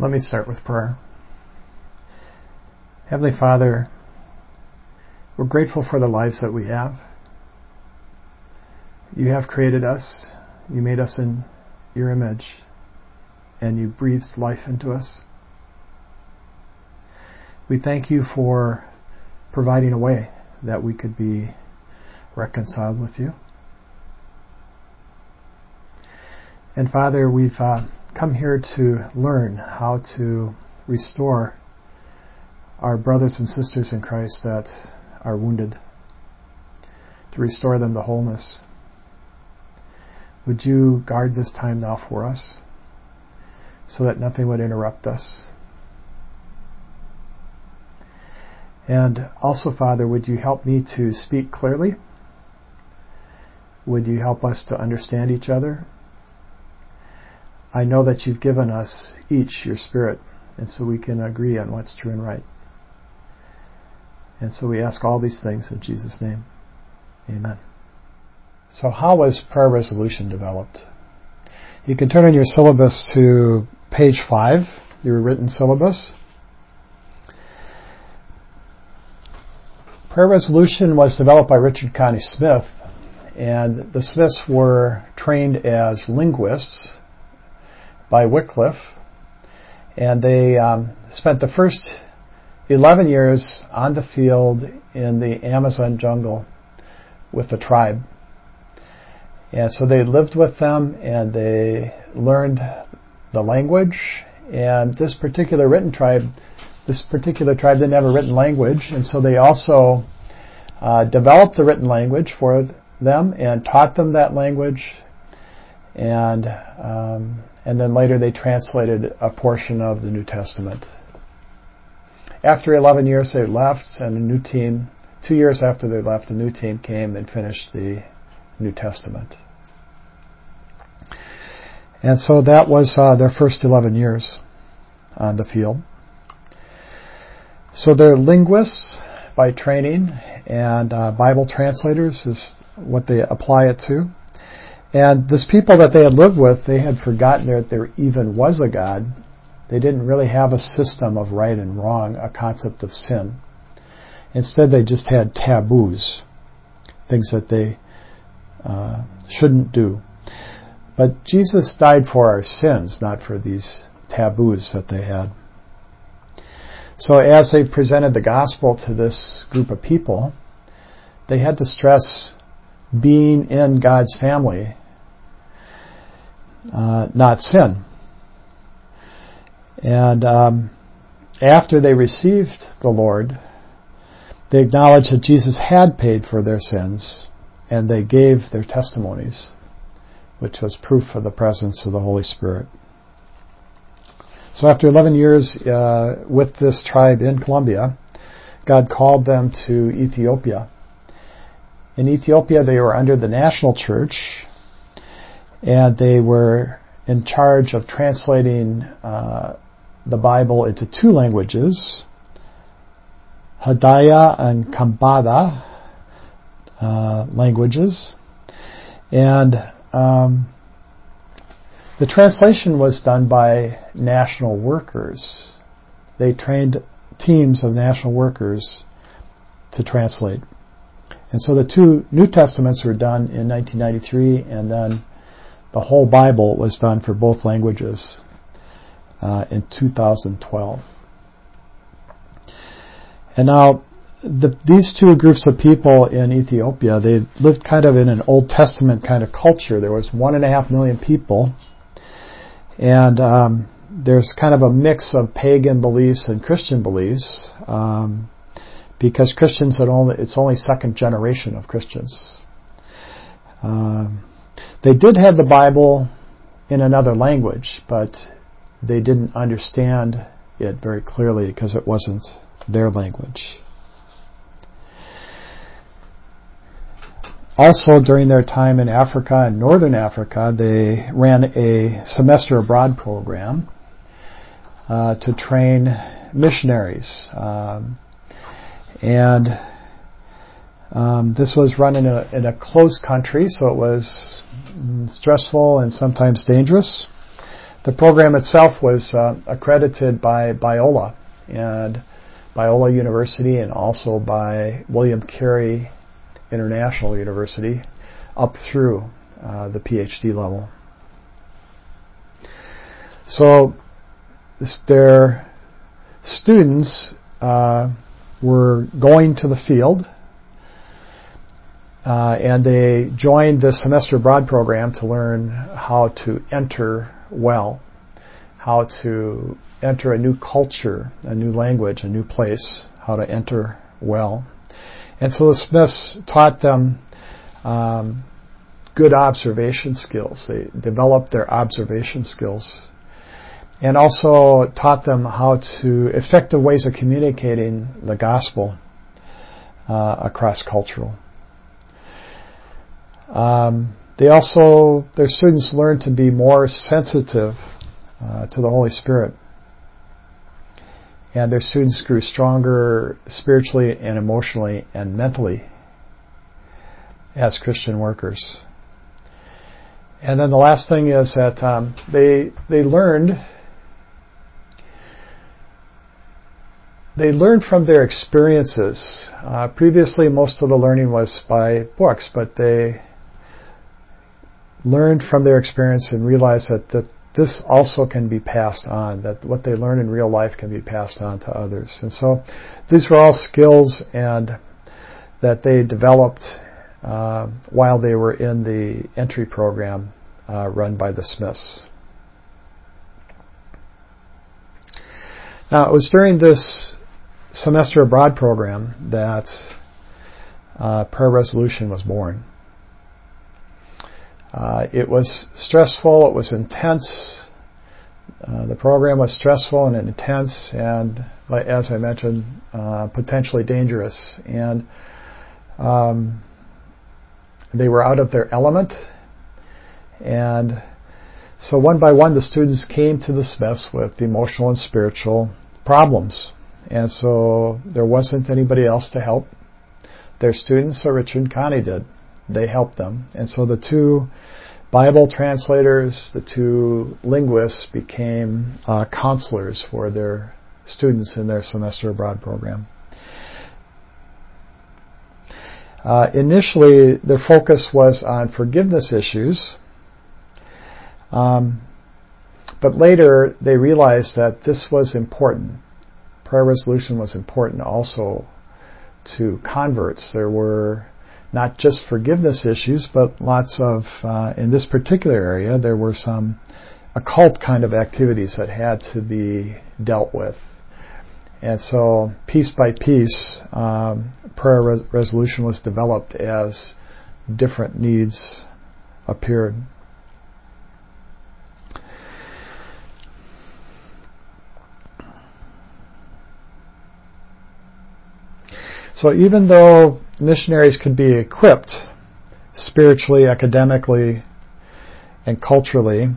Let me start with prayer. Heavenly Father, we're grateful for the lives that we have. You have created us. You made us in your image and you breathed life into us. We thank you for providing a way that we could be reconciled with you. And Father, we've uh, come here to learn how to restore our brothers and sisters in Christ that are wounded, to restore them to wholeness. Would you guard this time now for us so that nothing would interrupt us? And also, Father, would you help me to speak clearly? Would you help us to understand each other? I know that you've given us each your spirit, and so we can agree on what's true and right. And so we ask all these things in Jesus' name. Amen. So how was prayer resolution developed? You can turn in your syllabus to page five, your written syllabus. Prayer resolution was developed by Richard Connie Smith, and the Smiths were trained as linguists by Wycliffe, and they um, spent the first 11 years on the field in the Amazon jungle with the tribe. And so they lived with them and they learned the language. And this particular written tribe, this particular tribe didn't have a written language, and so they also uh, developed the written language for them and taught them that language. And um, and then later they translated a portion of the New Testament. After 11 years, they left, and a new team, two years after they left, a new team came and finished the New Testament. And so that was uh, their first 11 years on the field. So they're linguists by training, and uh, Bible translators is what they apply it to. And this people that they had lived with, they had forgotten that there even was a God. They didn't really have a system of right and wrong, a concept of sin. Instead, they just had taboos, things that they uh, shouldn't do. But Jesus died for our sins, not for these taboos that they had. So as they presented the gospel to this group of people, they had to stress being in God's family, uh, not sin. And um, after they received the Lord, they acknowledged that Jesus had paid for their sins, and they gave their testimonies, which was proof of the presence of the Holy Spirit. So after 11 years uh, with this tribe in Colombia, God called them to Ethiopia in Ethiopia, they were under the national church, and they were in charge of translating uh, the Bible into two languages, Hadiyya and Kambaata uh, languages, and um, the translation was done by national workers. They trained teams of national workers to translate. And so the two New Testaments were done in 1993, and then the whole Bible was done for both languages uh, in 2012. And now, the, these two groups of people in Ethiopia, they lived kind of in an Old Testament kind of culture. There was one and a half million people, and um, there's kind of a mix of pagan beliefs and Christian beliefs. Um, because Christians had only it's only second generation of Christians. Um, they did have the Bible in another language, but they didn't understand it very clearly because it wasn't their language. Also, during their time in Africa and Northern Africa, they ran a semester abroad program uh, to train missionaries. Um, and um, this was run in a, in a closed country, so it was stressful and sometimes dangerous. the program itself was uh, accredited by Biola and Biola University and also by William Carey International University up through uh, the PhD level. So their students uh, were going to the field uh, and they joined the semester abroad program to learn how to enter well, how to enter a new culture, a new language, a new place, how to enter well. And so the Smiths taught them um, good observation skills. They developed their observation skills and also taught them how to effective ways of communicating the gospel uh, across cultural. Um, they also their students learned to be more sensitive uh, to the Holy Spirit, and their students grew stronger spiritually and emotionally and mentally as Christian workers. And then the last thing is that um, they they learned they learned from their experiences. Uh, previously, most of the learning was by books, but they learned from their experience and realized that, that this also can be passed on, that what they learn in real life can be passed on to others. And so these were all skills and that they developed uh, while they were in the entry program uh, run by the Smiths. Now, it was during this semester abroad program that uh, prayer resolution was born. Uh, it was stressful, it was intense. Uh, the program was stressful and intense, and as I mentioned, uh, potentially dangerous. And um, they were out of their element, and so one by one, the students came to the Smiths with emotional and spiritual problems. And so there wasn't anybody else to help their students, so Richard and Connie did. They helped them. And so the two Bible translators, the two linguists became uh, counselors for their students in their semester abroad program. Uh, initially, their focus was on forgiveness issues, um, but later they realized that this was important prayer resolution was important also to converts. There were not just forgiveness issues, but lots of, uh, in this particular area, there were some occult kind of activities that had to be dealt with. And so, piece by piece, um, prayer res- resolution was developed as different needs appeared. So even though missionaries could be equipped spiritually, academically, and culturally,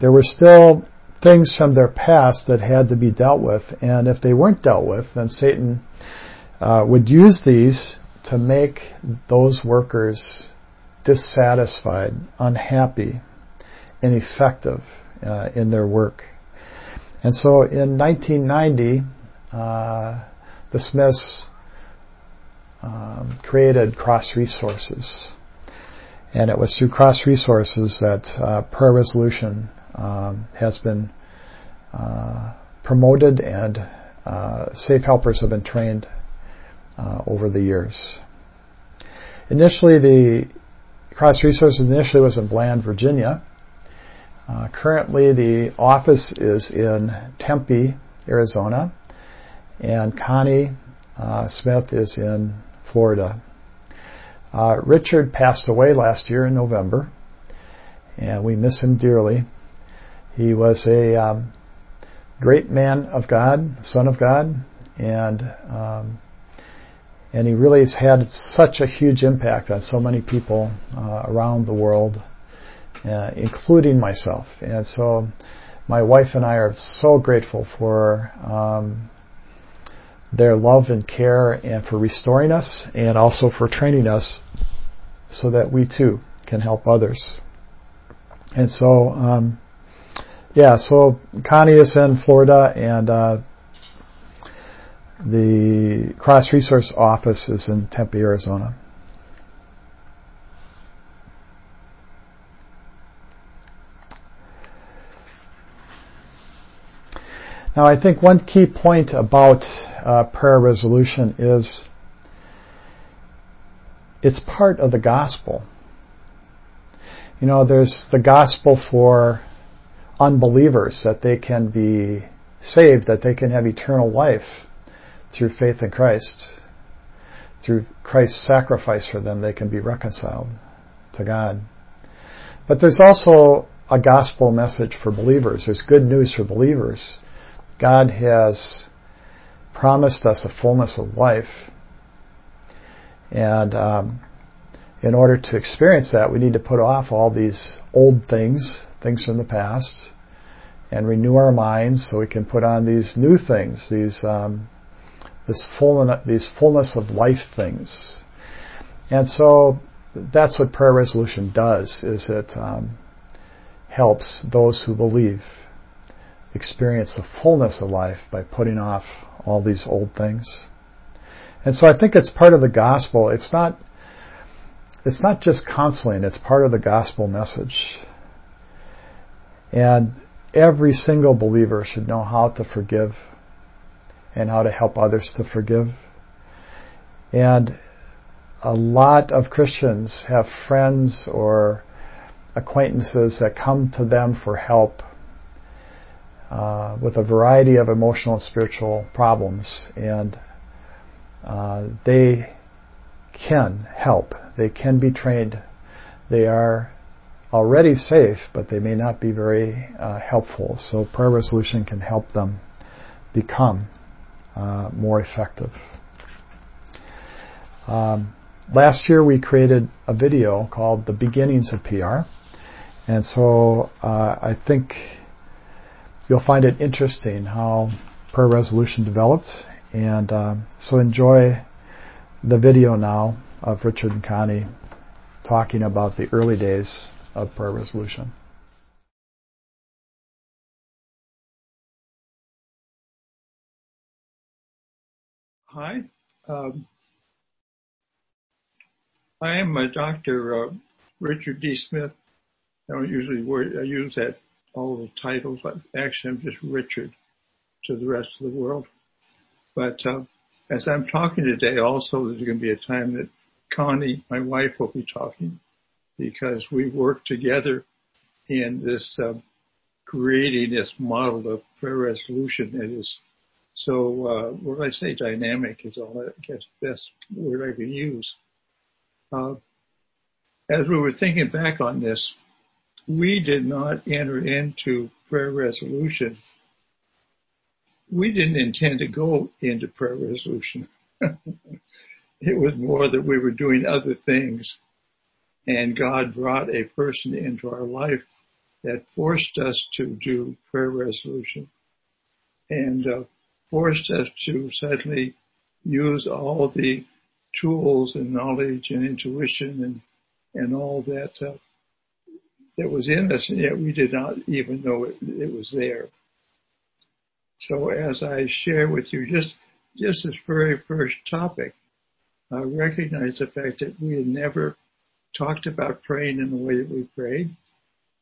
there were still things from their past that had to be dealt with. And if they weren't dealt with, then Satan uh, would use these to make those workers dissatisfied, unhappy, ineffective uh, in their work. And so in 1990, uh, the Smiths um, created Cross Resources. And it was through Cross Resources that uh, prayer resolution um, has been uh, promoted and uh, safe helpers have been trained uh, over the years. Initially, the Cross Resources initially was in Bland, Virginia. Uh, currently, the office is in Tempe, Arizona, and Connie uh, Smith is in Florida. Uh, Richard passed away last year in November, and we miss him dearly. He was a um, great man of God, son of God, and um, and he really has had such a huge impact on so many people uh, around the world, uh, including myself. And so, my wife and I are so grateful for um, their love and care and for restoring us and also for training us so that we too can help others. And so, um, yeah, so Connie is in Florida, and uh, the Cross Resource Office is in Tempe, Arizona. Now, I think one key point about uh, prayer resolution is it's part of the gospel. You know, there's the gospel for unbelievers that they can be saved, that they can have eternal life through faith in Christ. Through Christ's sacrifice for them, they can be reconciled to God. But there's also a gospel message for believers. There's good news for believers God has promised us a fullness of life. And um, in order to experience that, we need to put off all these old things, things from the past, and renew our minds so we can put on these new things, these um, this fullness, these fullness of life things. And so that's what prayer resolution does: is it um, helps those who believe experience the fullness of life by putting off all these old things. And so I think it's part of the gospel. It's not it's not just counseling, it's part of the gospel message. And every single believer should know how to forgive and how to help others to forgive. And a lot of Christians have friends or acquaintances that come to them for help uh, with a variety of emotional and spiritual problems, and uh, they can help. They can be trained. They are already safe, but they may not be very uh, helpful. So prayer resolution can help them become uh, more effective. Um, last year we created a video called "The Beginnings of PR," and so uh, I think you'll find it interesting how prayer resolution developed. And uh, so enjoy the video now of Richard and Connie talking about the early days of prayer resolution. Hi. Um, I am Dr. Uh, Richard D. Smith. I don't usually word, I use that all the titles. Actually, I'm just Richard to the rest of the world. But uh, as I'm talking today, also there's going to be a time that Connie, my wife, will be talking because we work together in this uh, creating this model of prayer resolution that is so uh, what I say dynamic is all I guess best word I can use. Uh, as we were thinking back on this, we did not enter into prayer resolution. We didn't intend to go into prayer resolution. it was more that we were doing other things and God brought a person into our life that forced us to do prayer resolution and uh, forced us to suddenly use all the tools and knowledge and intuition and and all that uh, that was in us, and yet we did not even know it, it was there. So as I share with you just just this very first topic, I recognize the fact that we had never talked about praying in the way that we prayed.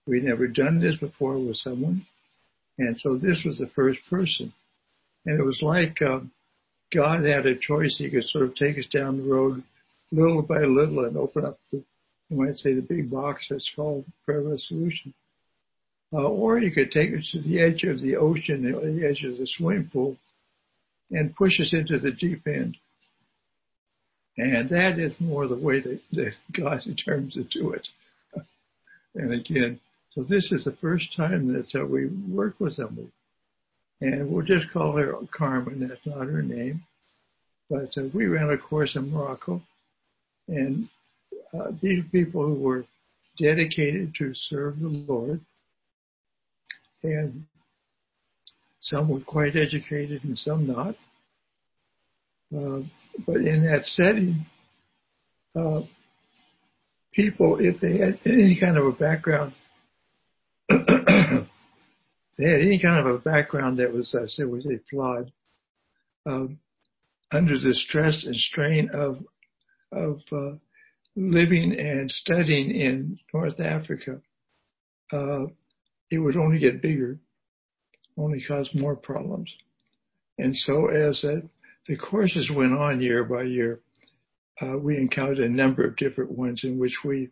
We'd never done this before with someone. And so this was the first person. And it was like um, God had a choice. He could sort of take us down the road little by little and open up the you might say the big box that's called prayer resolution. Uh, or you could take us to the edge of the ocean, the edge of the swimming pool, and push us into the deep end. And that is more the way that, that God determines to do it. and again, so this is the first time that uh, we work with somebody. And we'll just call her Carmen. That's not her name. But uh, we ran a course in Morocco. And uh, these people who were dedicated to serve the Lord, and some were quite educated and some not. Uh, but in that setting, uh, people, if they had any kind of a background they had any kind of a background that was, I said, was a flawed. Um, under the stress and strain of of uh, living and studying in North Africa, uh, it would only get bigger, only cause more problems. And so as the courses went on year by year, uh, we encountered a number of different ones in which we,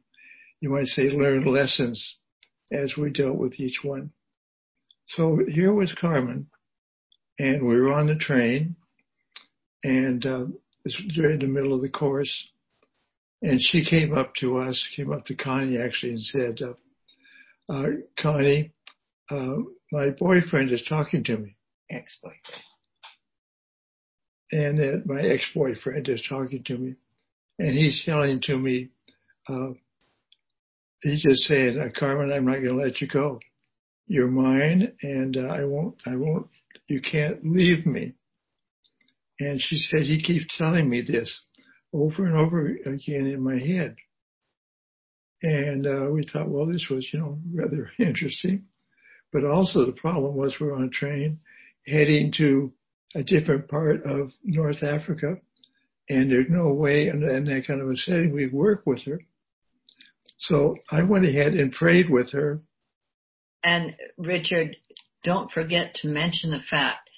you might say, learned lessons as we dealt with each one. So here was Carmen, and we were on the train, and uh, was during the middle of the course, and she came up to us, came up to Connie actually, and said, uh, uh, "Connie, uh, my boyfriend is talking to me." Ex-boyfriend. And that my ex-boyfriend is talking to me, and he's telling to me, uh, he's just saying, uh, "Carmen, I'm not going to let you go." you're mine and uh, I won't, I won't, you can't leave me. And she said, he keeps telling me this over and over again in my head. And uh, we thought, well, this was, you know, rather interesting. But also the problem was we're on a train heading to a different part of North Africa. And there's no way in, in that kind of a setting we'd work with her. So I went ahead and prayed with her and Richard, don't forget to mention the fact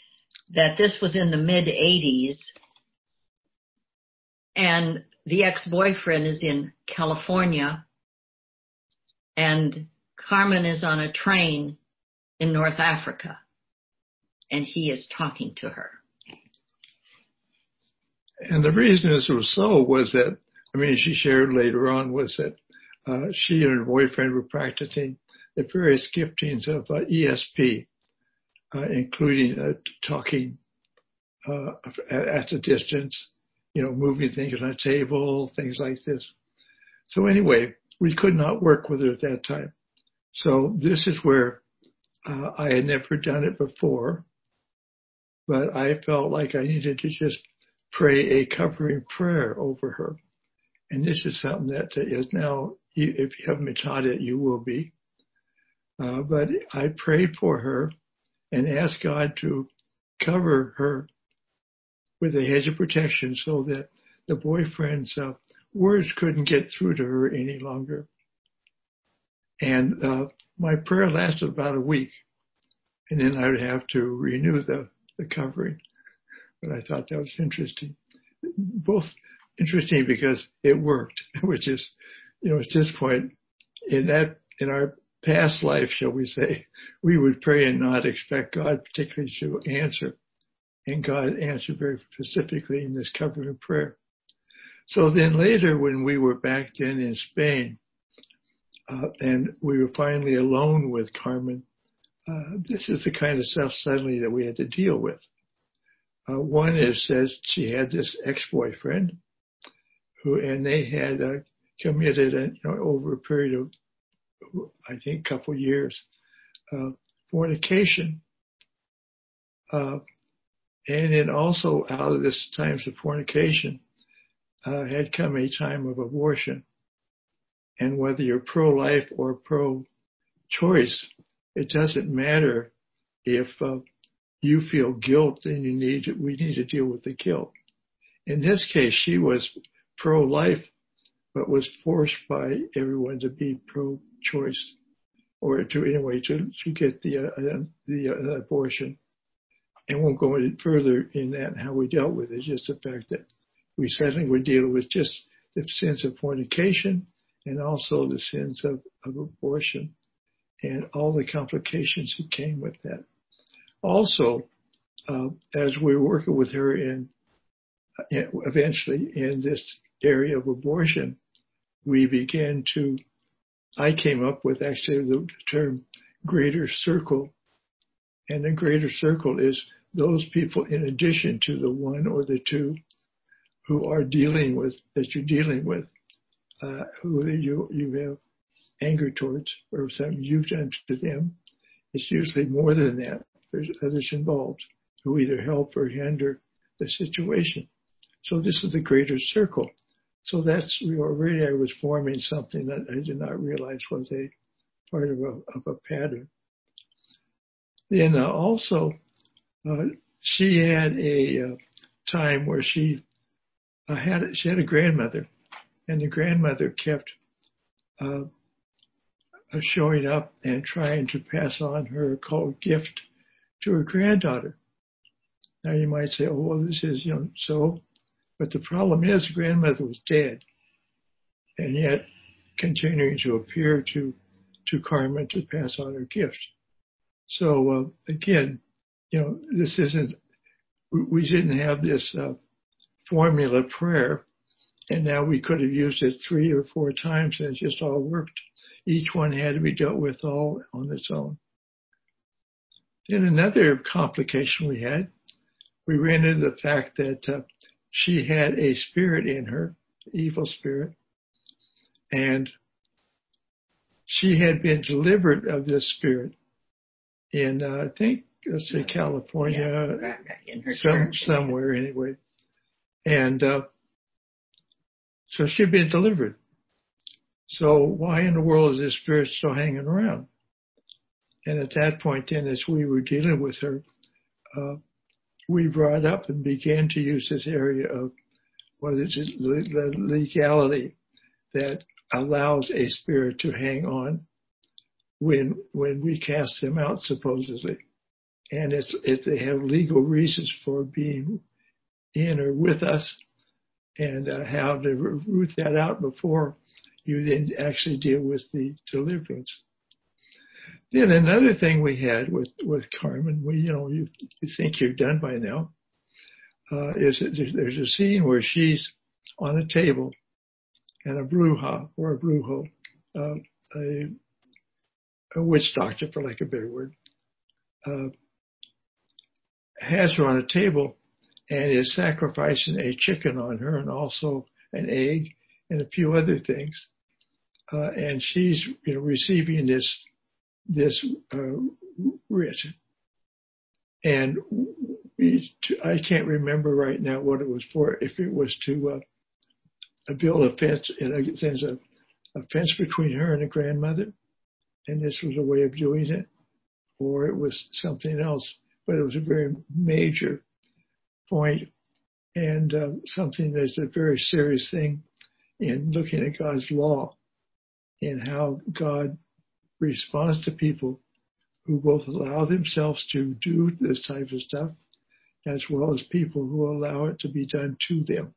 that this was in the mid 80s and the ex-boyfriend is in California. And Carmen is on a train in North Africa. And he is talking to her. And the reason this was so was that, I mean, she shared later on was that uh, she and her boyfriend were practicing the various giftings of uh, ESP, uh, including uh, talking uh, at a distance, you know, moving things on a table, things like this. So anyway, we could not work with her at that time. So this is where uh, I had never done it before, but I felt like I needed to just pray a covering prayer over her. And this is something that is now, if you haven't been taught it, you will be. Uh, but I prayed for her and asked God to cover her with a hedge of protection so that the boyfriend's uh, words couldn't get through to her any longer. And uh, my prayer lasted about a week, and then I would have to renew the, the covering. But I thought that was interesting. Both interesting because it worked, which is, you know, at this point in that in our past life, shall we say, we would pray and not expect God particularly to answer. And God answered very specifically in this covering prayer. So then later when we were back then in Spain, uh, and we were finally alone with Carmen, uh, this is the kind of stuff suddenly that we had to deal with. Uh, one is says she had this ex-boyfriend who, and they had uh, committed, you know, over a period of I think, a couple years. Uh, fornication. And then also out of this times of fornication uh, had come a time of abortion. And whether you're pro-life or pro-choice, it doesn't matter if uh, you feel guilt, then you need to, we need to deal with the guilt. In this case, she was pro-life, but was forced by everyone to be pro choice or to anyway to, to get the uh, the uh, abortion. And won't go any further in that and how we dealt with it. Just the fact that we suddenly were dealing with just the sins of fornication and also the sins of, of abortion and all the complications that came with that. Also, uh, as we were working with her in eventually in this area of abortion, we began to I came up with actually the term greater circle. And the greater circle is those people in addition to the one or the two who are dealing with, that you're dealing with, uh, who you, you have anger towards or something you've done to them. It's usually more than that. There's others involved who either help or hinder the situation. So this is the greater circle. So that's already I was forming something that I did not realize was a part of a, of a pattern. Then uh, also, uh, she had a uh, time where she uh, had she had a grandmother, and the grandmother kept uh, showing up and trying to pass on her gift to her granddaughter. Now you might say, oh, well, this is, you know, so, but the problem is the grandmother was dead and yet continuing to appear to, to Carmen to pass on her gift. So, uh, again, you know, this isn't, we didn't have this, uh, formula prayer and now we could have used it three or four times and it just all worked. Each one had to be dealt with all on its own. Then another complication we had, we ran into the fact that uh, she had a spirit in her, evil spirit, and she had been delivered of this spirit in, uh, I think, let's say California, yeah, some, somewhere anyway. And uh, so she'd been delivered. So why in the world is this spirit still hanging around? And at that point then, as we were dealing with her, uh, we brought up and began to use this area of what is it, legality that allows a spirit to hang on when when we cast them out supposedly, and it's if they have legal reasons for being in or with us, and uh, how to root that out before you then actually deal with the deliverance. Then another thing we had with, with Carmen, we, you know, you, you think you're done by now, uh, is that there's a scene where she's on a table and a bruja or a brujo, uh, a, a witch doctor for lack of a better word, uh, has her on a table and is sacrificing a chicken on her and also an egg and a few other things. Uh, and she's you know, receiving this this uh, writ. And I can't remember right now what it was for. If it was to uh, build a fence, and a, a fence between her and the grandmother, and this was a way of doing it, or it was something else. But it was a very major point and uh, something that's a very serious thing in looking at God's law and how God responds to people who both allow themselves to do this type of stuff as well as people who allow it to be done to them.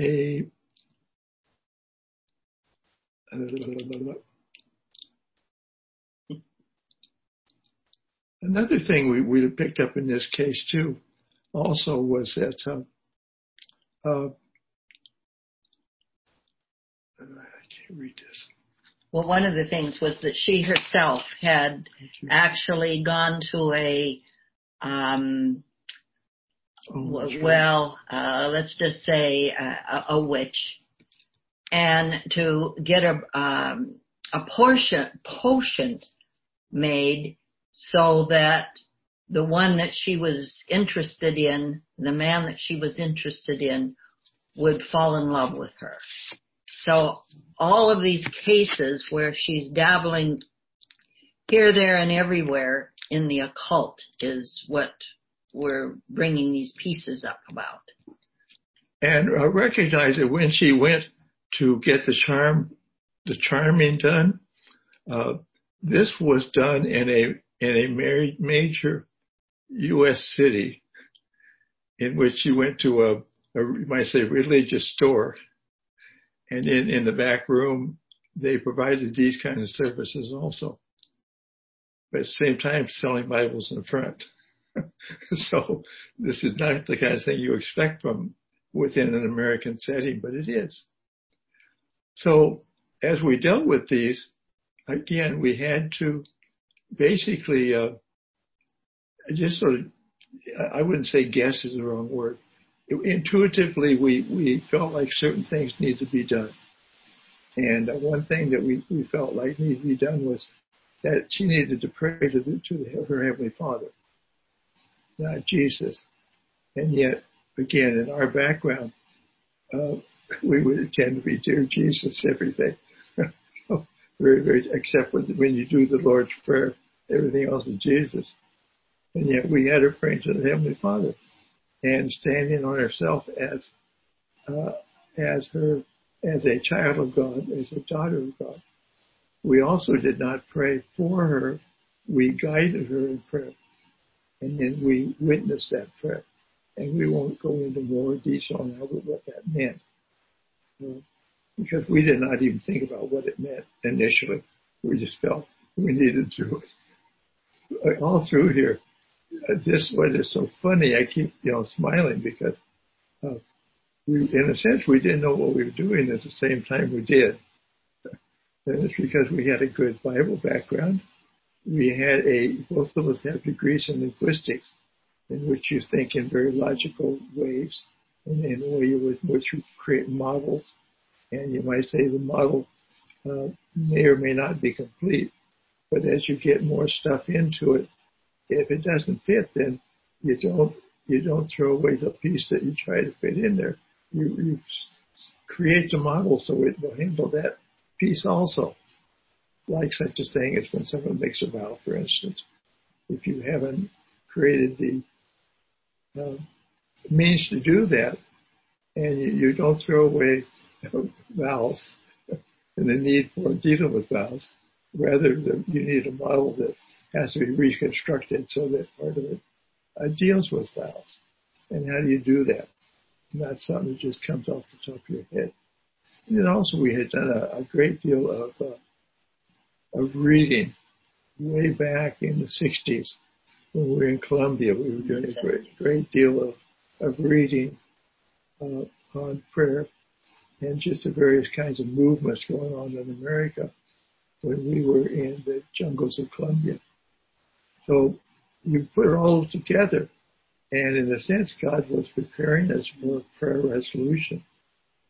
A Another thing we, we picked up in this case too, also was that uh, uh, I can't read this. Well, one of the things was that she herself had actually gone to a, um, oh, well, uh, let's just say a, a, witch, and to get a um, a portion potion made so that the one that she was interested in, the man that she was interested in, would fall in love with her. So all of these cases where she's dabbling here, there, and everywhere in the occult is what we're bringing these pieces up about. And uh, recognize that when she went to get the charm, the charming done, uh, this was done in a in a major U.S. city in which you went to a, a you might say religious store and in, in the back room, they provided these kind of services also. But at the same time, selling Bibles in the front. so this is not the kind of thing you expect from within an American setting, but it is. So as we dealt with these, again, we had to basically, uh, just sort of, I wouldn't say guess is the wrong word, intuitively we, we felt like certain things needed to be done. And one thing that we, we felt like needed to be done was that she needed to pray to, the, to the, her Heavenly Father, not Jesus. And yet, again, in our background, uh, we would tend to be, dear Jesus, everything. very, very, except when, you do the Lord's Prayer everything else is Jesus. And yet we had her praying to the Heavenly Father and standing on herself as, uh, as her, as a child of God, as a daughter of God. We also did not pray for her. We guided her in prayer. And then we witnessed that prayer. And we won't go into more detail now what that meant. Uh, because we did not even think about what it meant initially. We just felt we needed to. All through here, this what is so funny. I keep you know smiling because uh, we, in a sense, we didn't know what we were doing at the same time we did. And it's because we had a good Bible background. We had a both of us have degrees in linguistics, in which you think in very logical ways, and in a way in which you create models and you might say the model uh, may or may not be complete. But as you get more stuff into it, if it doesn't fit, then you don't you don't throw away the piece that you try to fit in there. You, you create the model so it will handle that piece also. Like such a thing as when someone makes a vow, for instance. If you haven't created the uh, means to do that, and you, you don't throw away vowels and the need for dealing with vowels. Rather, you need a model that has to be reconstructed so that part of it uh, deals with vowels. And how do you do that? Not something that just comes off the top of your head. And then also we had done a, a great deal of uh, of reading way back in the 60s when we were in Colombia. We were doing a great, great deal of, of reading uh, on prayer and just the various kinds of movements going on in America when we were in the jungles of Colombia. So you put it all together, and in a sense, God was preparing us for prayer resolution.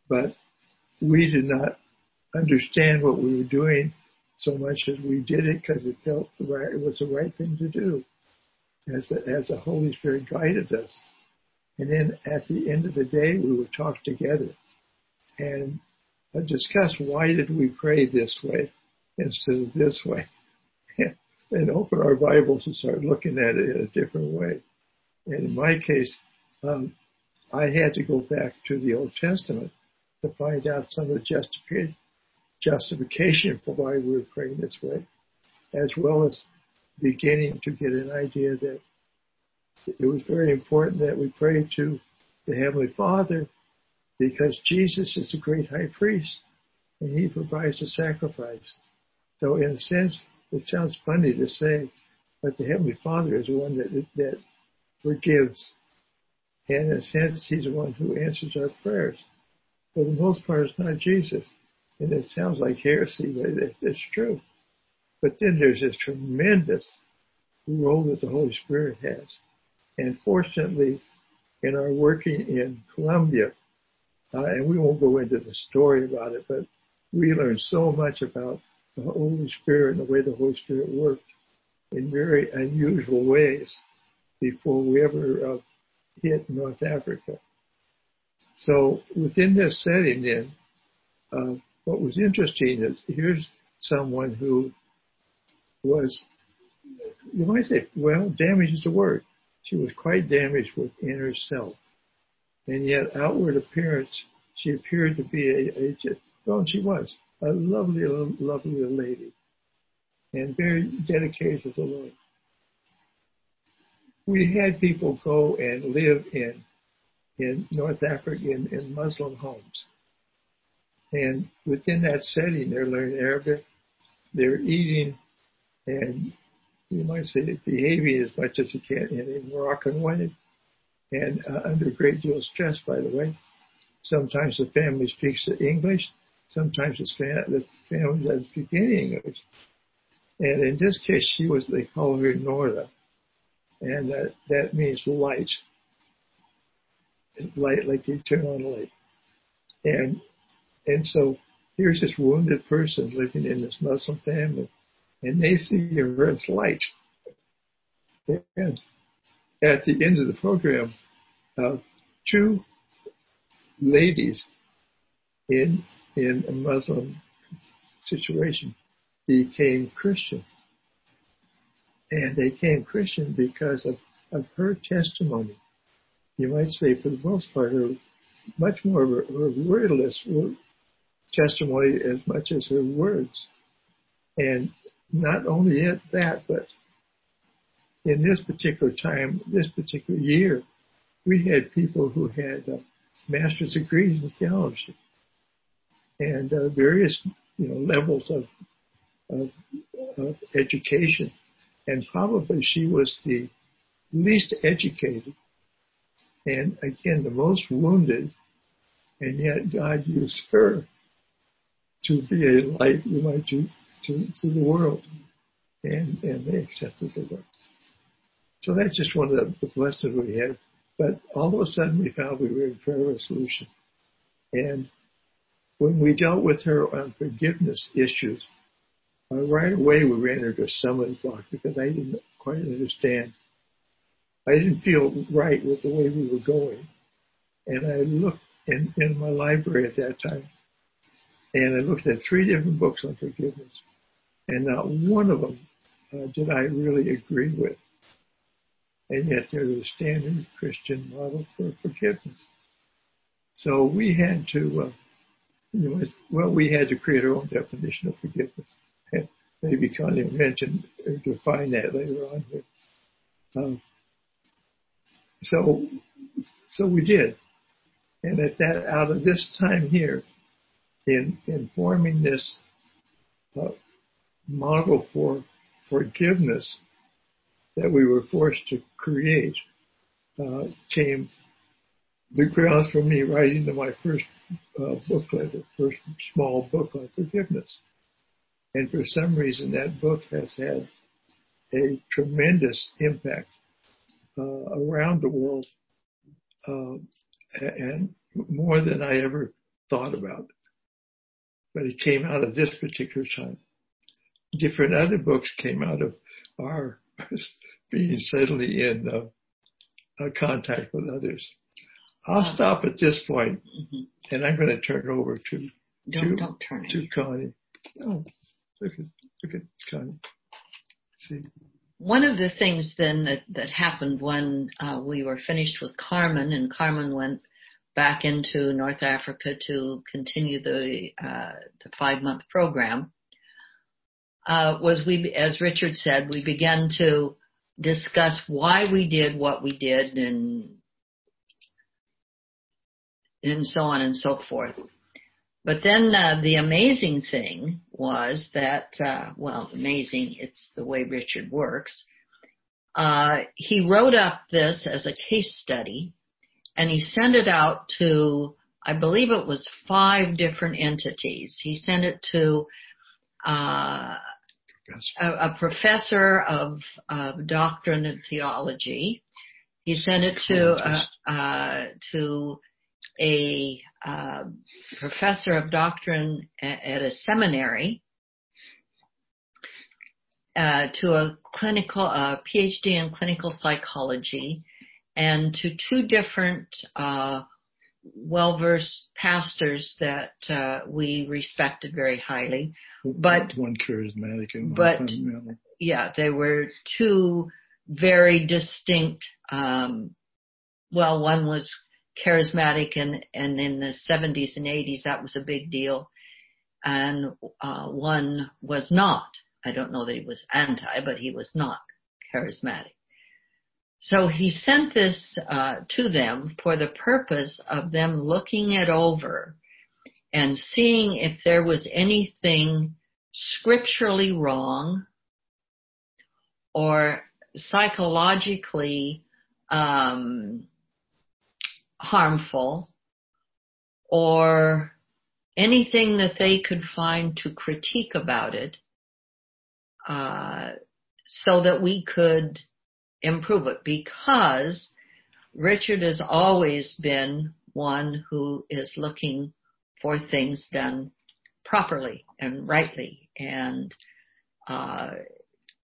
But we did not understand what we were doing so much as we did it because it felt the right, it was the right thing to do as the, as the Holy Spirit guided us. And then at the end of the day, we would talk together and discuss why did we pray this way instead of this way, and open our Bibles and start looking at it in a different way. And in my case, um, I had to go back to the Old Testament to find out some of the justification for why we were praying this way, as well as beginning to get an idea that it was very important that we pray to the Heavenly Father because Jesus is the great high priest and he provides the sacrifice. So in a sense, it sounds funny to say, but the Heavenly Father is the one that, that forgives. And in a sense, he's the one who answers our prayers. For the most part, it's not Jesus. And it sounds like heresy, but it's true. But then there's this tremendous role that the Holy Spirit has. And fortunately, in our working in Colombia, uh, and we won't go into the story about it, but we learned so much about the Holy Spirit and the way the Holy Spirit worked in very unusual ways before we ever uh, hit North Africa. So within this setting then, uh, what was interesting is here's someone who was, you might say, well, damage is the word. She was quite damaged within herself and yet outward appearance, she appeared to be a, a well, she was a lovely, lovely lady, and very dedicated to the Lord. We had people go and live in in North Africa in, in Muslim homes, and within that setting, they're learning Arabic, they're eating, and you might say behaving as much as you can in a Moroccan way and uh, under a great deal of stress, by the way. Sometimes the family speaks English. Sometimes the family doesn't speak any English. And in this case, she was, they call her Nora. And that, that means light. Light, like you turn on a light. And, and so here's this wounded person living in this Muslim family. And they see her as light. And at the end of the program, uh, two ladies in in a Muslim situation became Christians. and they became Christian because of, of her testimony. You might say, for the most part, her much more of her wordless testimony as much as her words. And not only at that, but in this particular time, this particular year, we had people who had uh, master's degrees in theology. And uh, various you know levels of, of, of education, and probably she was the least educated, and again the most wounded, and yet God used her to be a light, you might to to, the world, and and they accepted the work. So that's just one of the, the blessings we had. But all of a sudden we found we were in prayer resolution. And when we dealt with her on forgiveness issues, uh, right away we ran into a stumbling block because I didn't quite understand. I didn't feel right with the way we were going. And I looked in, in my library at that time and I looked at three different books on forgiveness. And not one of them uh, did I really agree with. And yet they're the standard Christian model for forgiveness. So we had to uh, you know, well, we had to create our own definition of forgiveness. And maybe Connie mentioned or uh, define that later on here. Um, so, so we did. And at that, out of this time here, in, in forming this uh, model for forgiveness that we were forced to create, uh, came the grounds for me writing my first uh, booklet, the first small book on forgiveness. And for some reason, that book has had a tremendous impact uh, around the world, uh, and more than I ever thought about. But it came out of this particular time. Different other books came out of our being suddenly in uh, contact with others. I'll stop at this point, mm-hmm. and I'm going to turn it over to don't, to, don't turn to Connie. Oh, look at look at Connie. See. One of the things then that, that happened when uh, we were finished with Carmen, and Carmen went back into North Africa to continue the uh, the five month program, uh, was we, as Richard said, we began to discuss why we did what we did and and so on and so forth. But then uh, the amazing thing was that, uh, well, amazing, it's the way Richard works. Uh, he wrote up this as a case study and he sent it out to, I believe it was five different entities. He sent it to uh, a, a, professor of, of, doctrine and theology. He sent it to uh, uh, to a uh, professor of doctrine at a seminary uh, to a clinical uh, PhD in clinical psychology and to two different uh, well-versed pastors that uh, we respected very highly. But one charismatic and but yeah, they were two very distinct. Um, well, one was charismatic and, and in the 70s and 80s that was a big deal. And uh, one was not. I don't know that he was anti, but he was not charismatic. So he sent this uh, to them for the purpose of them looking it over and seeing if there was anything scripturally wrong or psychologically um, harmful or anything that they could find to critique about it uh, so that we could improve it because Richard has always been one who is looking for things done properly and rightly and uh,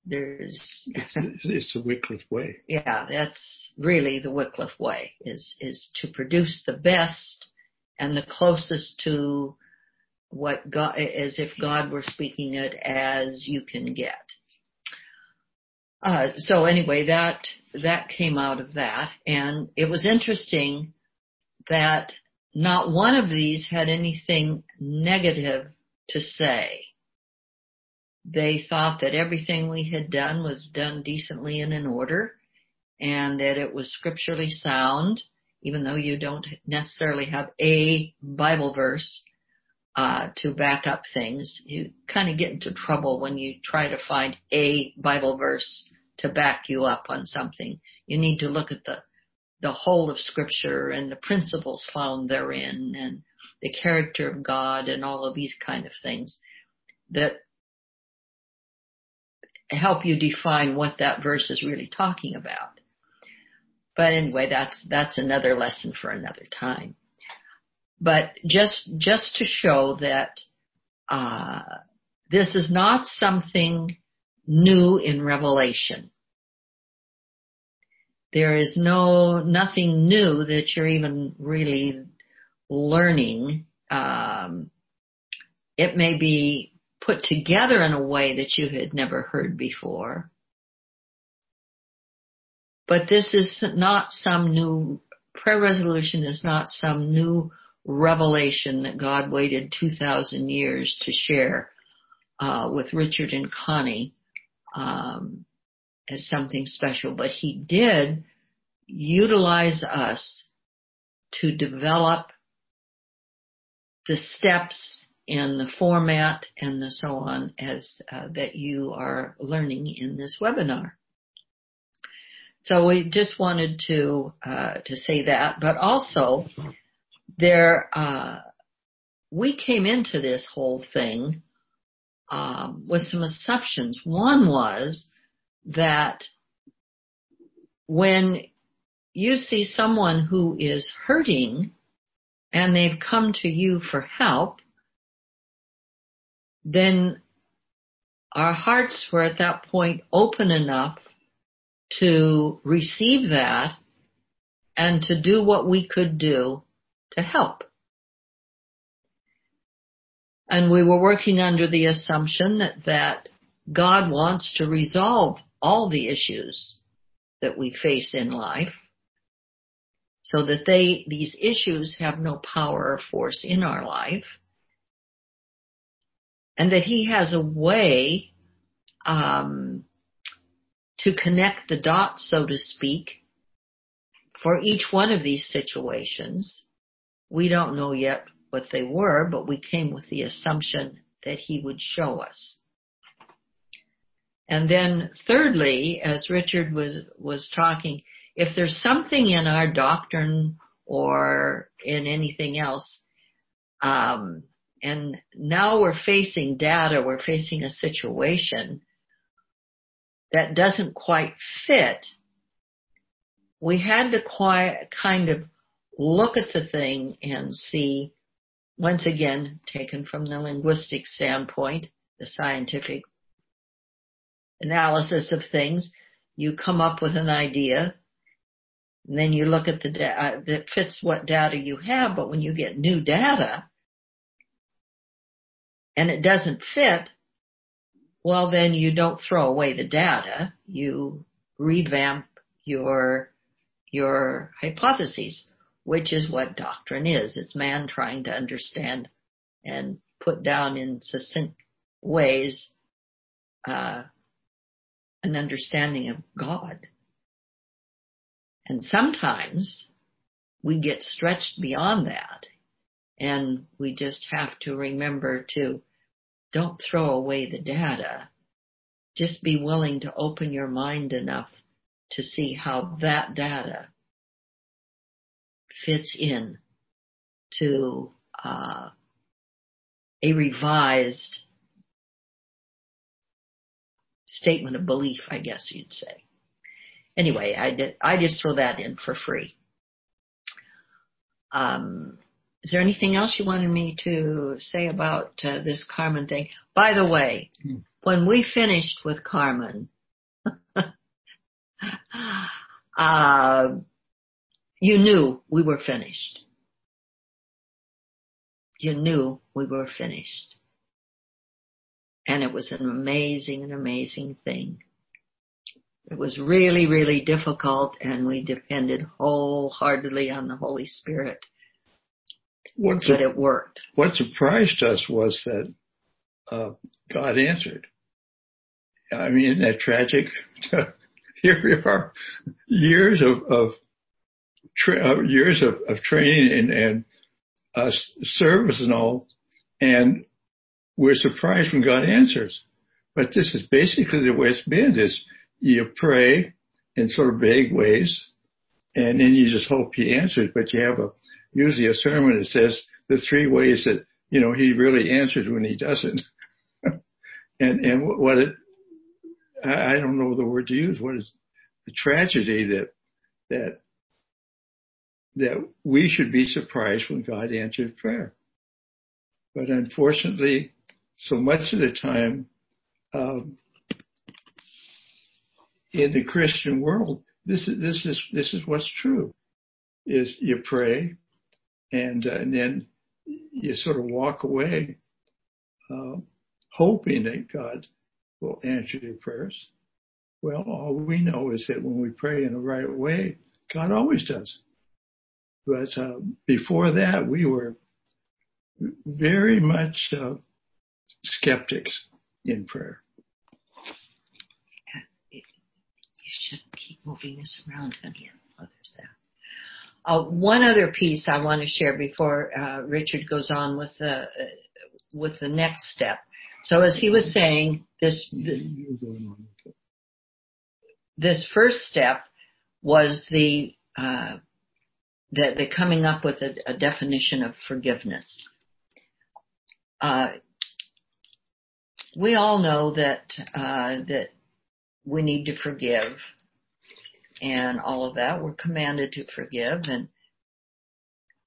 there's it's, it's, the Wycliffe way. Yeah, that's really the Wycliffe way is is to produce the best and the closest to what God as if God were speaking it as you can get. Uh, so anyway, that that came out of that, and it was interesting that not one of these had anything negative to say. They thought that everything we had done was done decently and in order, and that it was scripturally sound, even though you don't necessarily have a Bible verse uh, to back up things. You kind of get into trouble when you try to find a Bible verse to back you up on something. You need to look at the the whole of Scripture and the principles found therein, and the character of God, and all of these kind of things that help you define what that verse is really talking about. But anyway, that's that's another lesson for another time. But just just to show that uh, this is not something new in Revelation. There is no nothing new that you're even really learning. Um, it may be put together in a way that you had never heard before. But this is not some new prayer resolution is not some new revelation that God waited 2,000 years to share uh, with Richard and Connie um, as something special, but He did utilize us to develop the steps and the format and the so on as uh, that you are learning in this webinar. So we just wanted to uh, to say that, but also there uh, we came into this whole thing um, with some assumptions. One was that when you see someone who is hurting and they've come to you for help, then our hearts were at that point open enough to receive that and to do what we could do to help. And we were working under the assumption that, that God wants to resolve all the issues that we face in life so that they, these issues have no power or force in our life. And that he has a way, um, to connect the dots, so to speak, for each one of these situations. We don't know yet what they were, but we came with the assumption that he would show us. And then thirdly, as Richard was, was talking, if there's something in our doctrine or in anything else, um, and now we're facing data, we're facing a situation that doesn't quite fit, we had to quite, kind of look at the thing and see, once again, taken from the linguistic standpoint, the scientific analysis of things, you come up with an idea, and then you look at the data uh, that fits what data you have, but when you get new data and it doesn't fit, well then you don't throw away the data, you revamp your, your hypotheses, which is what doctrine is. It's man trying to understand and put down in succinct ways, uh, an understanding of God. And sometimes we get stretched beyond that and we just have to remember to don't throw away the data. Just be willing to open your mind enough to see how that data fits in to uh, a revised statement of belief, I guess you'd say. Anyway, I did, I just throw that in for free. Um, is there anything else you wanted me to say about uh, this Carmen thing? By the way, hmm. when we finished with Carmen, uh, you knew we were finished. You knew we were finished. And it was an amazing, an amazing thing. it was really, really difficult and we depended wholeheartedly on the Holy Spirit. What, but it worked. What surprised us was that uh, God answered. I mean, isn't that tragic? Here we are, years of, of tra- uh, years of, of training and, and uh, service and all, and we're surprised when God answers. But this is basically the way it's been: is you pray in sort of vague ways, and then you just hope He answers. But you have a usually a sermon that says the three ways that you know He really answers when He doesn't. and and what it I don't know the word to use. What is the tragedy that that that we should be surprised when God answered prayer. But unfortunately, so much of the time um, in the Christian world, this is this is this is what's true. Is you pray, and, uh, and then you sort of walk away, uh, hoping that God will answer your prayers. Well, all we know is that when we pray in the right way, God always does. But uh, before that, we were very much uh, skeptics in prayer. You should keep moving this around, honey. Oh, there's that. Uh, one other piece I want to share before uh, Richard goes on with the uh, with the next step. So as he was saying, this this first step was the uh, they're coming up with a, a definition of forgiveness. Uh, we all know that uh, that we need to forgive and all of that. We're commanded to forgive and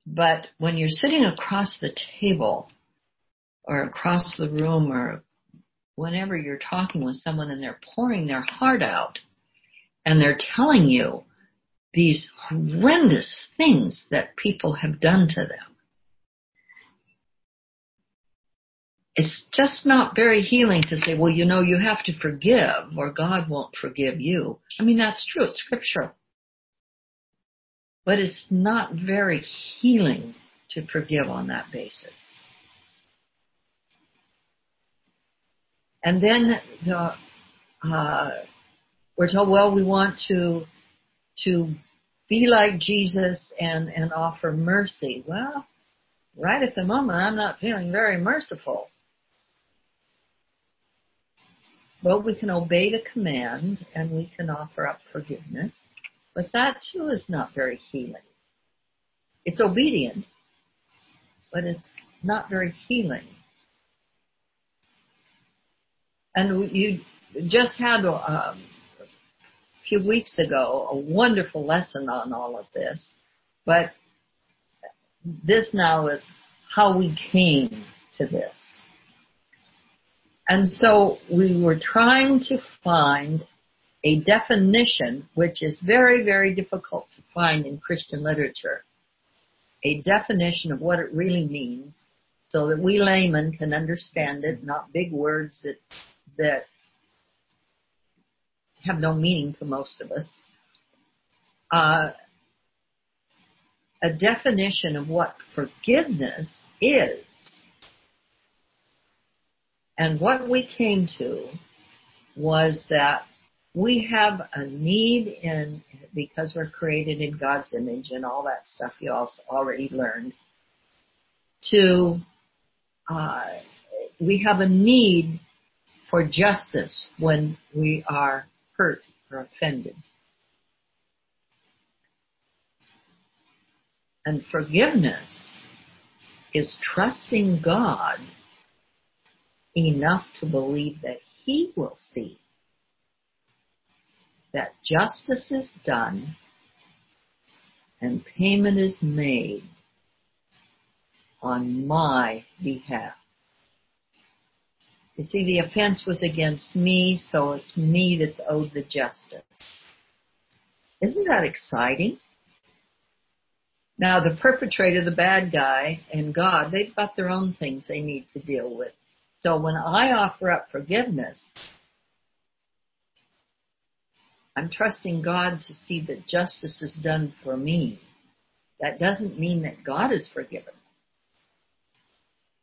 but when you're sitting across the table or across the room or whenever you're talking with someone and they're pouring their heart out and they're telling you these horrendous things that people have done to them. It's just not very healing to say, well, you know, you have to forgive or God won't forgive you. I mean, that's true. It's scriptural. But it's not very healing to forgive on that basis. And then the, uh, we're told, well, we want to to be like Jesus and and offer mercy. Well, right at the moment, I'm not feeling very merciful. Well, we can obey the command and we can offer up forgiveness, but that too is not very healing. It's obedient, but it's not very healing. And you just had um, few weeks ago a wonderful lesson on all of this, but this now is how we came to this. And so we were trying to find a definition which is very, very difficult to find in Christian literature. A definition of what it really means so that we laymen can understand it, not big words that that have no meaning to most of us. Uh, a definition of what forgiveness is. And what we came to was that we have a need in, because we're created in God's image and all that stuff you also already learned, to, uh, we have a need for justice when we are hurt or offended. And forgiveness is trusting God enough to believe that He will see that justice is done and payment is made on my behalf. You see, the offense was against me, so it's me that's owed the justice. Isn't that exciting? Now the perpetrator, the bad guy, and God, they've got their own things they need to deal with. So when I offer up forgiveness, I'm trusting God to see that justice is done for me. That doesn't mean that God is forgiven.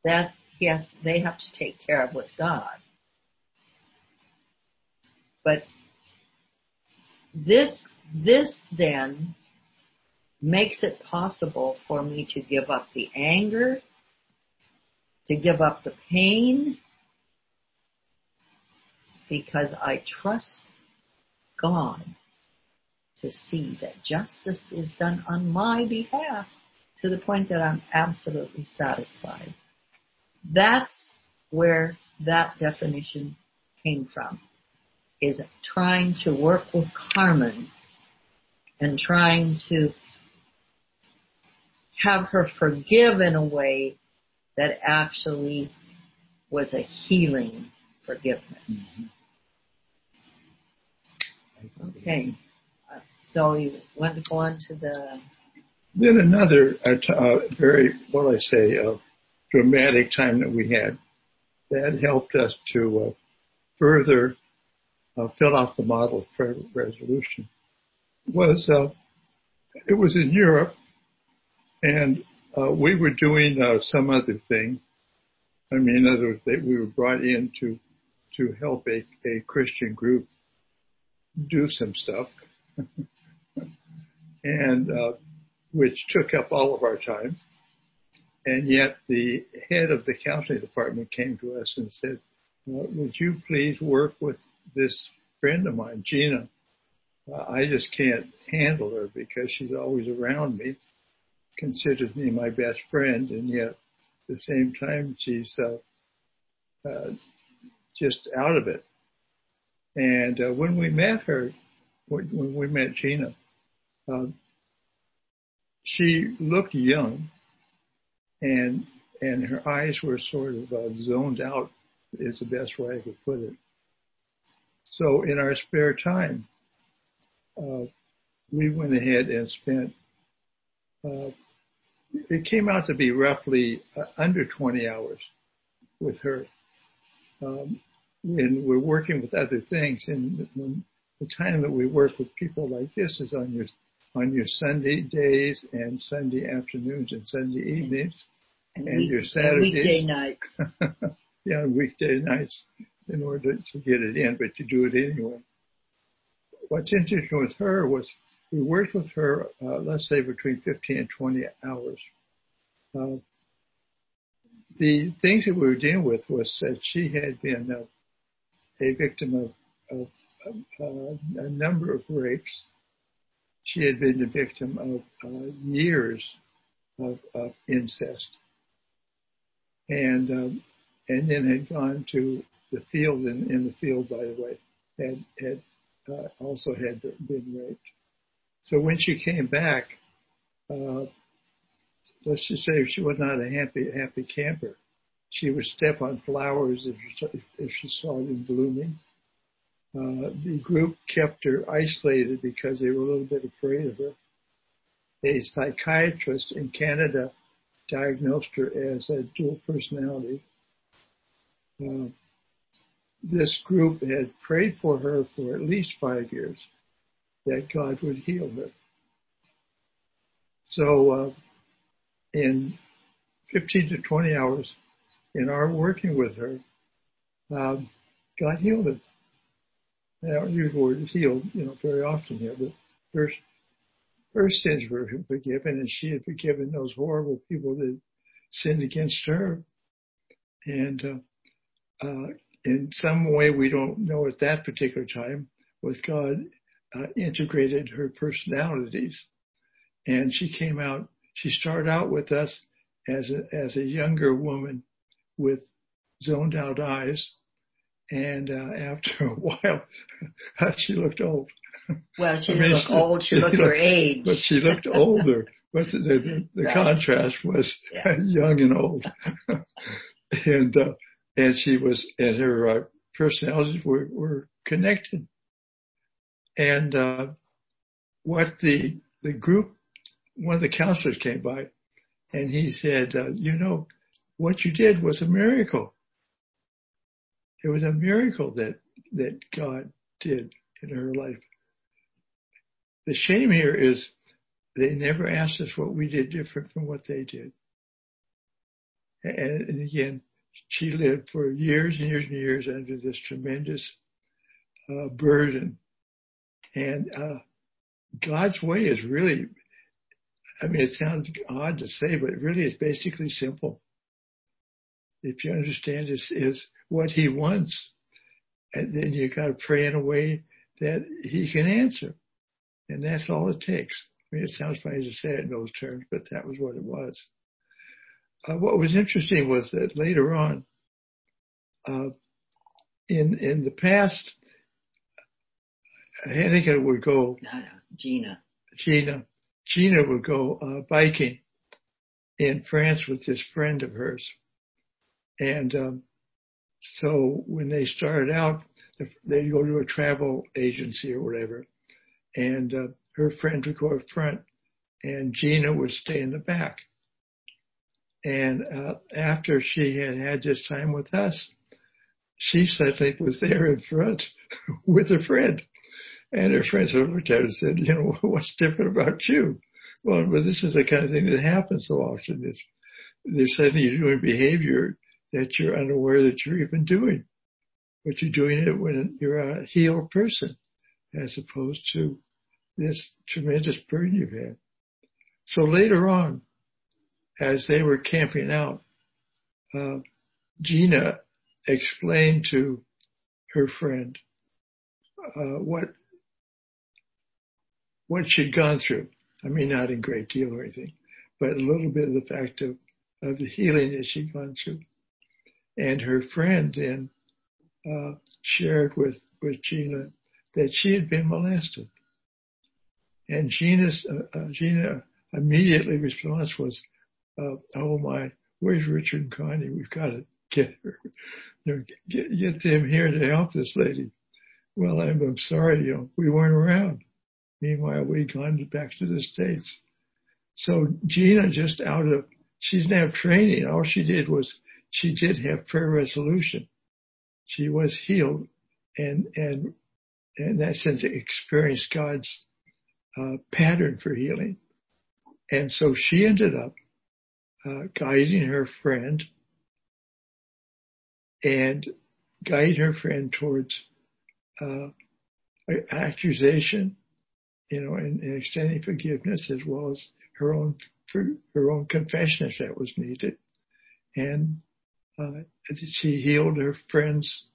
That yes, they have to take care of with God. But this, this then makes it possible for me to give up the anger, to give up the pain, because I trust God to see that justice is done on my behalf to the point that I'm absolutely satisfied. That's where that definition came from, is trying to work with Carmen and trying to have her forgive in a way that actually was a healing forgiveness. Mm-hmm. Okay. So you want to go on to the. Then another uh, uh, very, what I say, uh, dramatic time that we had that helped us to uh, further uh, fill out the model of prayer resolution was it was in Europe and we were doing some other thing. I mean, in other words, we were brought in to to help a, a Christian group do some stuff, and uh, which took up all of our time. And yet the head of the counseling department came to us and said, would you please work with this friend of mine, Gina? Uh, I just can't handle her because she's always around me, considers me my best friend, and yet at the same time she's uh, uh, just out of it. And uh, when we met her, when we met Gina, uh, she looked young, and and her eyes were sort of uh, zoned out, is the best way I could put it. So in our spare time, uh, we went ahead and spent. Uh, it came out to be roughly uh, under 20 hours with her. Um, when we're working with other things. And the time that we work with people like this is on your on your Sunday days and Sunday afternoons and Sunday evenings and, and week, your Saturdays. Weekday nights. yeah, weekday nights in order to get it in, but you do it anyway. What's interesting with her was we worked with her, uh, let's say between 15 and 20 hours. Uh, the things that we were dealing with was that she had been uh, a victim of, of, of uh, a number of rapes. She had been the victim of uh, years of, of, incest, and um, and then had gone to the field. In, in the field, by the way, had had uh, also had been raped. So when she came back, uh, let's just say she was not a happy happy camper. She would step on flowers if she, if she saw them blooming. Uh, the group kept her isolated because they were a little bit afraid of her. A psychiatrist in Canada diagnosed her as a dual personality. Uh, this group had prayed for her for at least five years that God would heal her. So uh, in 15 to 20 hours, in our working with her, um, God healed her. I don't word healed, you know, very often here, but her, her sins were forgiven and she had forgiven those horrible people that sinned against her. And, uh, uh, in some way we don't know at that particular time with God uh, integrated her personalities and she came out she started out with us as a as a younger woman with zoned out eyes. And uh, after a while, she looked old. Well, she didn't look old. She looked her age. But she looked older. But the, the, the right. contrast was yeah. young and old. and uh, and she was and her uh, personalities were, were connected. And uh, what the the group, one of the counselors came by, and he said, uh, you know, what you did was a miracle. It was a miracle that, that God did in her life. The shame here is they never asked us what we did different from what they did. And, and again, she lived for years and years and years under this tremendous uh, burden. And uh, God's way is really, I mean, it sounds odd to say, but really is basically simple. If you understand is, is what he wants, and then you got to pray in a way that he can answer. And that's all it takes. I mean, it sounds funny to say it in those terms, but that was what it was. Uh, what was interesting was that later on, uh, in in the past, Hanneke would go. No, no, Gina. Gina. Gina would go uh, biking in France with this friend of hers, and um, so when they started out, they'd go to a travel agency or whatever, and uh, her friend would go up front, and Gina would stay in the back. And uh, after she had had this time with us, she suddenly was there in front with her friend. And her friends looked at her and said, you know, what's different about you? Well, but this is the kind of thing that happens so often. Is they're suddenly you're doing behavior that you're unaware that you're even doing, but you're doing it when you're a healed person, as opposed to this tremendous burden you've had. So later on, as they were camping out, uh, Gina explained to her friend uh, what what she'd gone through. I mean, not in great deal or anything, but a little bit of the fact of, of the healing that she'd gone through. And her friend then uh, shared with, with Gina that she had been molested. And Gina's, uh, uh, Gina immediately response was, uh, "Oh my, where's Richard and Connie? We've got to get her, you know, get, get them here to help this lady." Well, I'm, I'm sorry, you know, we weren't around. Meanwhile, we'd gone back to the states. So Gina, just out of she didn't have training. All she did was she did have prayer resolution. She was healed, and and in that sense experienced God's uh, pattern for healing. And so she ended up uh, guiding her friend and guiding her friend towards uh, accusation, you know, and, and, extending forgiveness as well as her own her own confession if that was needed. And uh, she healed her friend's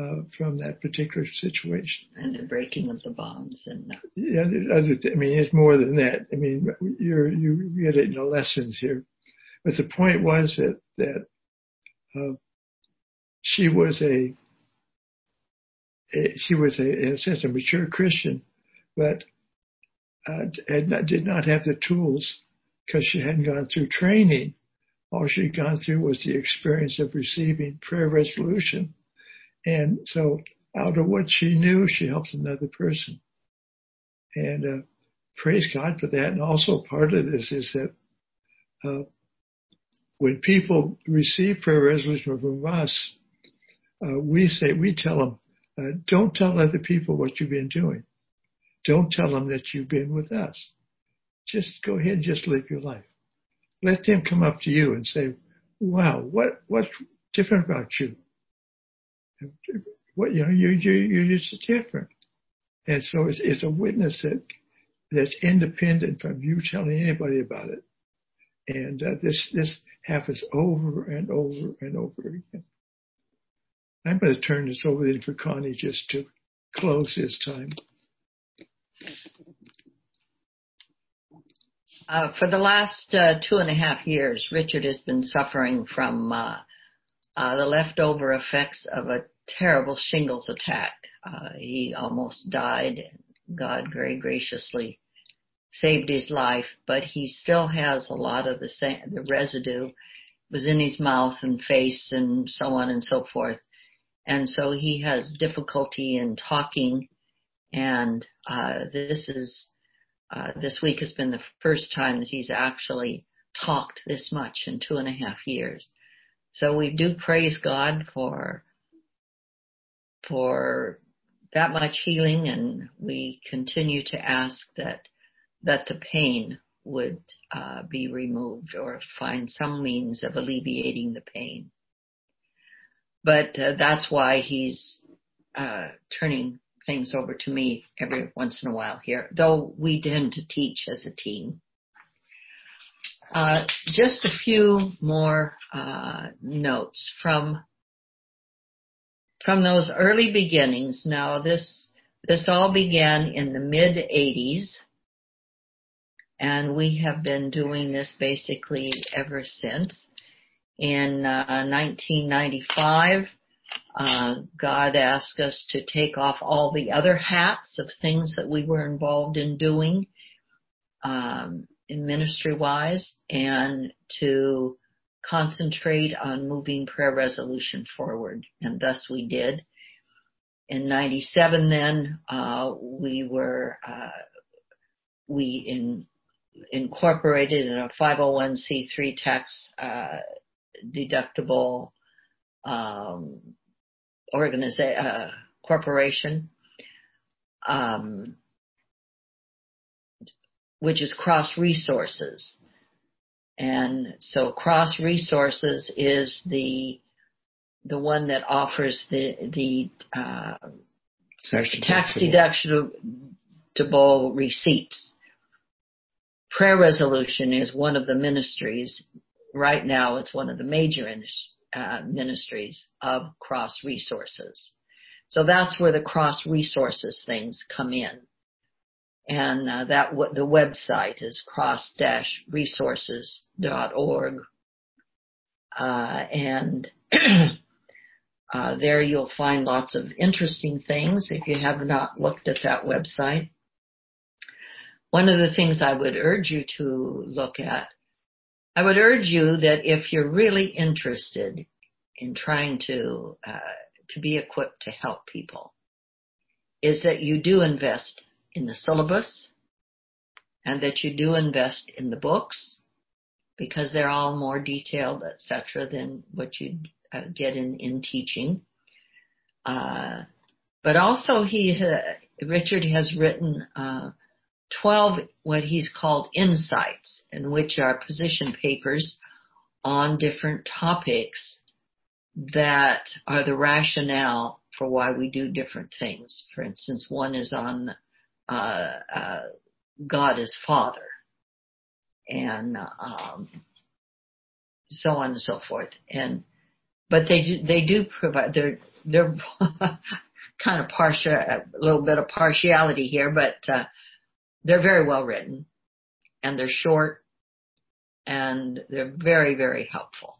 uh, from that particular situation. And the breaking of the bonds and the... yeah, other th- I mean, it's more than that. I mean, you're you get it in the lessons here, but the point was that that uh, she was a, a, she was a in a sense a mature Christian, but uh, had not, did not have the tools because she hadn't gone through training. All she'd gone through was the experience of receiving prayer resolution and so out of what she knew, she helps another person. And uh, praise God for that. And also part of this is that uh, when people receive prayer resolution from us, uh, we say, we tell them, uh, don't tell other people what you've been doing. Don't tell them that you've been with us. Just go ahead and just live your life. Let them come up to you and say, wow, what, what's different about you? What you know, you you you're just different, and so it's it's a witness that that's independent from you telling anybody about it, and uh, this this happens over and over and over again. I'm going to turn this over then for Connie just to close this time. Uh, for the last uh, two and a half years, Richard has been suffering from uh, uh, the leftover effects of a terrible shingles attack. Uh, he almost died. God very graciously saved his life, but he still has a lot of the same, the residue was in his mouth and face and so on and so forth. And so he has difficulty in talking and, uh, this is, uh, this week has been the first time that he's actually talked this much in two and a half years. So we do praise God for, for that much healing and we continue to ask that that the pain would uh, be removed or find some means of alleviating the pain. But uh, that's why he's uh, turning things over to me every once in a while here, though we tend to teach as a team. Uh, just a few more uh, notes from from those early beginnings. Now this this all began in the mid 80s and we have been doing this basically ever since. In uh, 1995, uh, God asked us to take off all the other hats of things that we were involved in doing um, ministry wise and to concentrate on moving prayer resolution forward. And thus we did. In 97 then, uh, we were, uh, we in, incorporated in a 501c3 tax, uh, deductible, um, organization, uh, corporation, um, which is Cross Resources. And so Cross Resources is the the one that offers the the uh, tax deductible receipts. Prayer Resolution is one of the ministries. Right now, it's one of the major uh, ministries of Cross Resources. So that's where the Cross Resources things come in and uh, that the website is cross-resources.org, uh, and uh, there you'll find lots of interesting things if you have not looked at that website. One of the things I would urge you to look at, I would urge you that if you're really interested in trying to uh, to be equipped to help people, is that you do invest in the syllabus and that you do invest in the books because they're all more detailed, etc., than what you uh, get in, in teaching. Uh, but also he, uh, Richard has written, uh, 12 what he's called insights in which are position papers on different topics that are the rationale for why we do different things. For instance, one is on God is Father, and um, so on and so forth. And but they do, they do provide they're they're kind of partial a little bit of partiality here, but uh, they're very well written, and they're short, and they're very very helpful.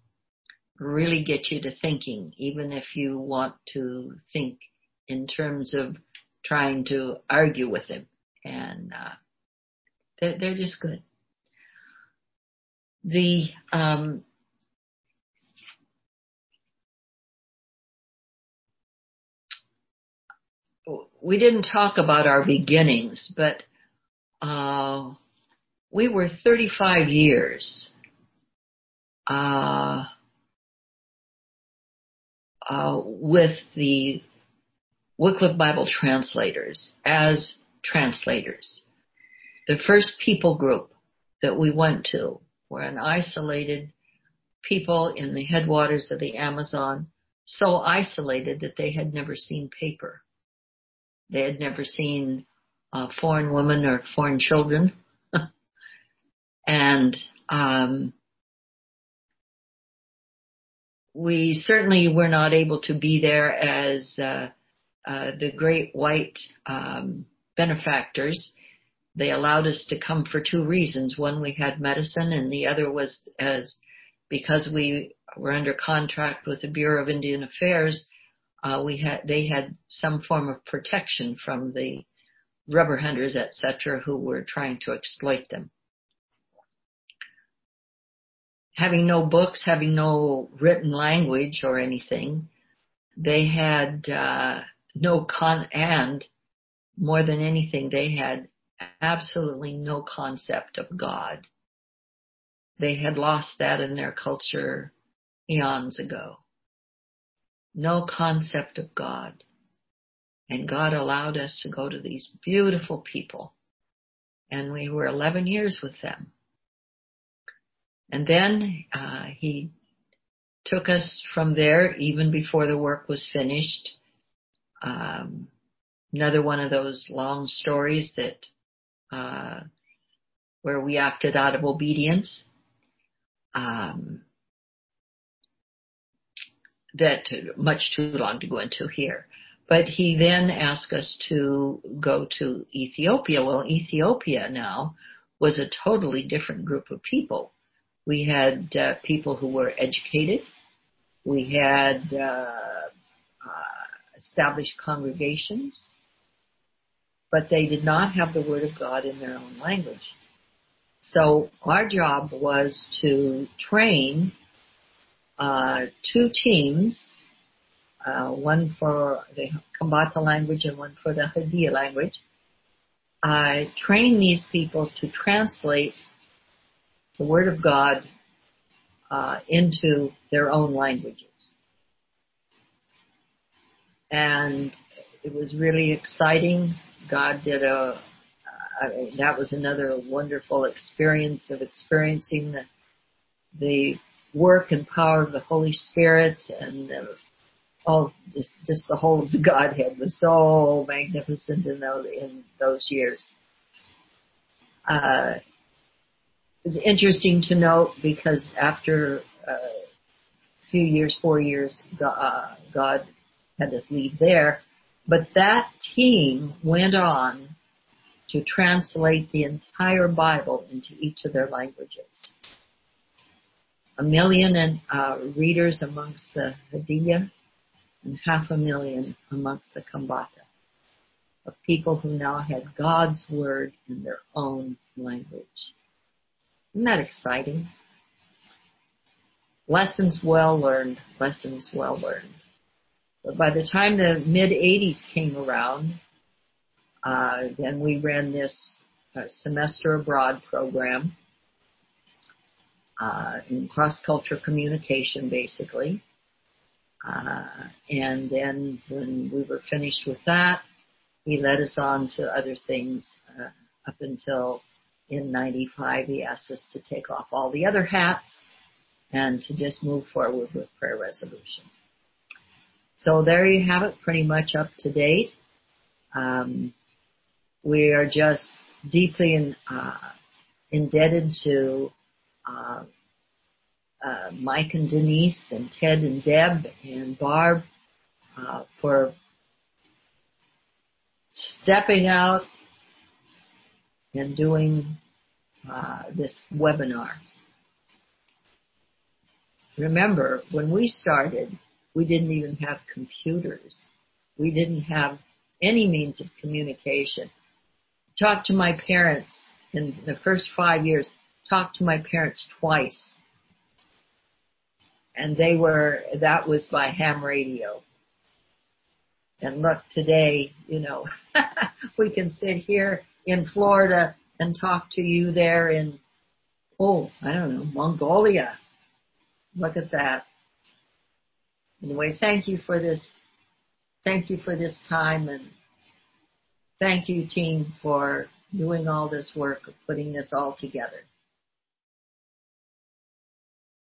Really get you to thinking, even if you want to think in terms of trying to argue with him. And uh, they're, they're just good. The um, we didn't talk about our beginnings, but uh, we were 35 years uh, uh, with the Wycliffe Bible translators as translators. The first people group that we went to were an isolated people in the headwaters of the Amazon, so isolated that they had never seen paper. They had never seen uh, foreign women or foreign children. and um, we certainly were not able to be there as uh, the great white um, benefactors. They allowed us to come for two reasons. One, we had medicine, and the other was as because we were under contract with the Bureau of Indian Affairs. Uh, we had they had some form of protection from the rubber hunters, etc., who were trying to exploit them. Having no books, having no written language or anything, they had uh, no con and more than anything they had absolutely no concept of God. They had lost that in their culture eons ago. No concept of God. And God allowed us to go to these beautiful people. And we were 11 years with them. And then uh, he took us from there even before the work was finished. Um, another one of those long stories that uh, where we acted out of obedience. Um, that much too long to go into here. But he then asked us to go to Ethiopia. Well, Ethiopia now was a totally different group of people. We had uh, people who were educated. We had uh, established congregations, but they did not have the Word of God in their own language. So our job was to train uh, two teams, uh, one for the Kambaata language and one for the Hadiyya language. I train these people to translate the Word of God uh, into their own languages. And it was really exciting. God did a, uh, that was another wonderful experience of experiencing the, the work and power of the Holy Spirit and uh, oh, just, just the whole of the Godhead was so magnificent in those in those years. Uh, it's interesting to note because after uh, a few years, four years, uh, God had us leave there, but that team went on to translate the entire Bible into each of their languages a million and, uh, readers amongst the Hadiyya and half a million amongst the Kambaata of people who now had God's word in their own language. Isn't that exciting? Lessons well learned, lessons well learned. By the time the mid 80s came around, uh, then we ran this uh, semester abroad program uh, in cross-culture communication, basically. Uh, and then when we were finished with that, he led us on to other things uh, up until in 95 he asked us to take off all the other hats and to just move forward with prayer resolution. So there you have it, pretty much up to date. Um, we are just deeply in, uh, indebted to uh, uh, Mike and Denise and Ted and Deb and Barb uh, for stepping out and doing uh, this webinar. Remember, when we started, we didn't even have computers. We didn't have any means of communication. Talked to my parents in the first five years talked to my parents twice. And they were, that was by ham radio. And look, today, you know, we can sit here in Florida and talk to you there in, oh, I don't know, Mongolia. Look at that. Anyway, thank you for this, thank you for this time and thank you team for doing all this work of putting this all together.